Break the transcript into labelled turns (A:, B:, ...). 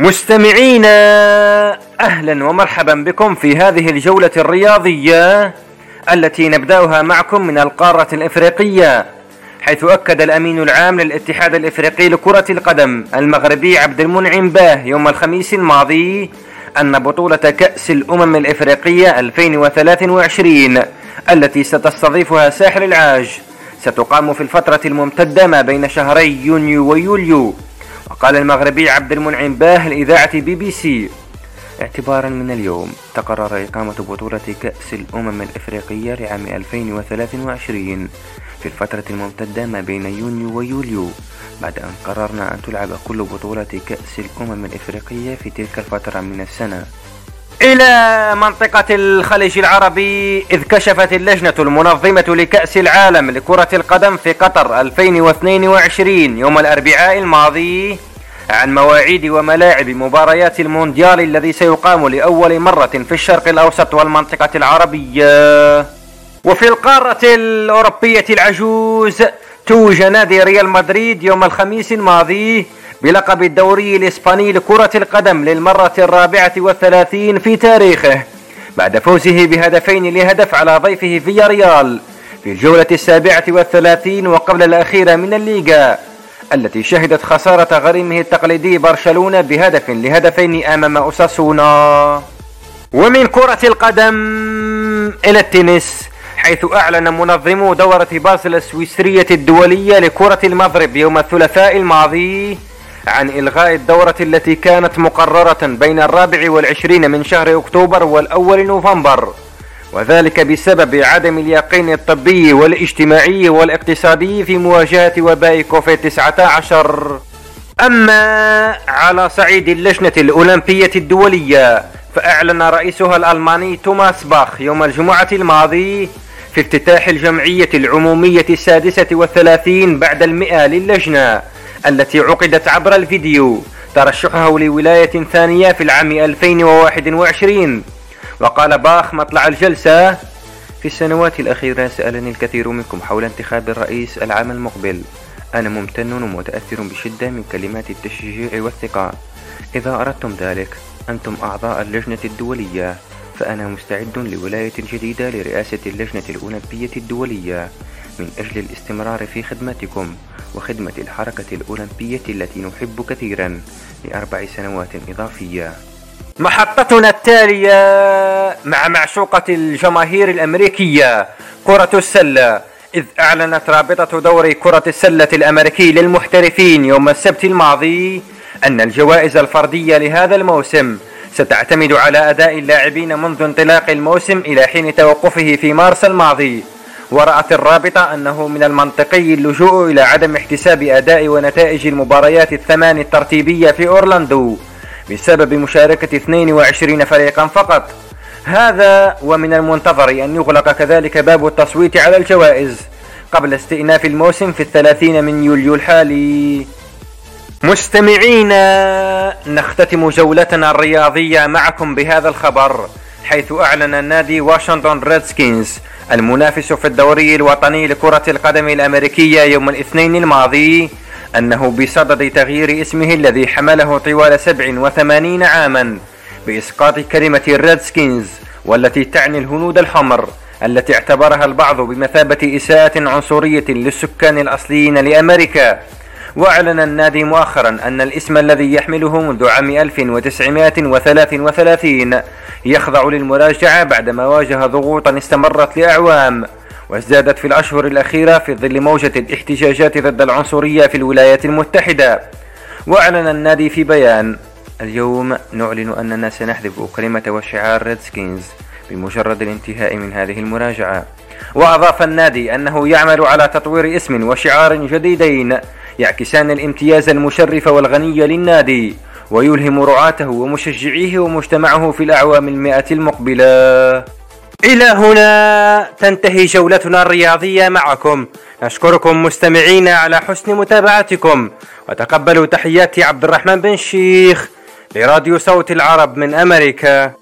A: مستمعينا أهلا ومرحبا بكم في هذه الجولة الرياضية التي نبدأها معكم من القارة الإفريقية حيث أكد الأمين العام للاتحاد الإفريقي لكرة القدم المغربي عبد المنعم باه يوم الخميس الماضي أن بطولة كأس الأمم الإفريقية 2023 التي ستستضيفها ساحل العاج ستقام في الفترة الممتدة ما بين شهري يونيو ويوليو. وقال المغربي عبد المنعم باه لإذاعة بي بي سي. اعتبارا من اليوم تقرر إقامة بطولة كأس الأمم الإفريقية لعام 2023 في الفترة الممتدة ما بين يونيو ويوليو بعد أن قررنا أن تلعب كل بطولة كأس الأمم الإفريقية في تلك الفترة من السنة. إلى منطقة الخليج العربي إذ كشفت اللجنة المنظمة لكأس العالم لكرة القدم في قطر 2022 يوم الأربعاء الماضي عن مواعيد وملاعب مباريات المونديال الذي سيقام لأول مرة في الشرق الأوسط والمنطقة العربية. وفي القارة الأوروبية العجوز توج نادي ريال مدريد يوم الخميس الماضي بلقب الدوري الإسباني لكرة القدم للمرة الرابعة والثلاثين في تاريخه بعد فوزه بهدفين لهدف على ضيفه فيا ريال في الجولة السابعة والثلاثين وقبل الأخيرة من الليغا. التي شهدت خسارة غريمه التقليدي برشلونة بهدف لهدفين أمام أساسونا ومن كرة القدم إلى التنس حيث أعلن منظمو دورة بازل السويسرية الدولية لكرة المضرب يوم الثلاثاء الماضي عن إلغاء الدورة التي كانت مقررة بين الرابع والعشرين من شهر أكتوبر والأول نوفمبر. وذلك بسبب عدم اليقين الطبي والاجتماعي والاقتصادي في مواجهة وباء كوفيد 19 أما على صعيد اللجنة الأولمبية الدولية فأعلن رئيسها الألماني توماس باخ يوم الجمعة الماضي في افتتاح الجمعية العمومية السادسة والثلاثين بعد المئة للجنة التي عقدت عبر الفيديو ترشحه لولاية ثانية في العام 2021 وقال باخ مطلع الجلسة في السنوات الأخيرة سألني الكثير منكم حول انتخاب الرئيس العام المقبل. أنا ممتن ومتأثر بشدة من كلمات التشجيع والثقة. إذا أردتم ذلك أنتم أعضاء اللجنة الدولية فأنا مستعد لولاية جديدة لرئاسة اللجنة الأولمبية الدولية من أجل الاستمرار في خدمتكم وخدمة الحركة الأولمبية التي نحب كثيرا لأربع سنوات إضافية. محطتنا التالية مع معشوقة الجماهير الأمريكية كرة السلة. إذ أعلنت رابطة دوري كرة السلة الأمريكي للمحترفين يوم السبت الماضي أن الجوائز الفردية لهذا الموسم ستعتمد على أداء اللاعبين منذ انطلاق الموسم إلى حين توقفه في مارس الماضي. ورأت الرابطة أنه من المنطقي اللجوء إلى عدم احتساب أداء ونتائج المباريات الثمان الترتيبية في أورلاندو. بسبب مشاركة 22 فريقا فقط. هذا ومن المنتظر أن يغلق كذلك باب التصويت على الجوائز قبل استئناف الموسم في الثلاثين من يوليو الحالي. مستمعينا نختتم جولتنا الرياضية معكم بهذا الخبر حيث أعلن نادي واشنطن ريدسكينز المنافس في الدوري الوطني لكرة القدم الأمريكية يوم الاثنين الماضي أنه بصدد تغيير اسمه الذي حمله طوال 87 عاما بإسقاط كلمة الريدسكينز والتي تعني الهنود الحمر التي اعتبرها البعض بمثابة إساءة عنصرية للسكان الأصليين لأمريكا. وأعلن النادي مؤخرا أن الاسم الذي يحمله منذ عام 1933 يخضع للمراجعة بعدما واجه ضغوطا استمرت لأعوام. وازدادت في الأشهر الأخيرة في ظل موجة الاحتجاجات ضد العنصرية في الولايات المتحدة. وأعلن النادي في بيان اليوم نعلن أننا سنحذف كلمة وشعار ريدسكينز بمجرد الانتهاء من هذه المراجعة. وأضاف النادي أنه يعمل على تطوير اسم وشعار جديدين يعكسان الامتياز المشرف والغني للنادي ويلهم رعاته ومشجعيه ومجتمعه في الأعوام المئة المقبلة. إلى هنا تنتهي جولتنا الرياضية معكم. نشكركم مستمعين على حسن متابعتكم. وتقبلوا تحيات عبد الرحمن بن شيخ لراديو صوت العرب من أمريكا.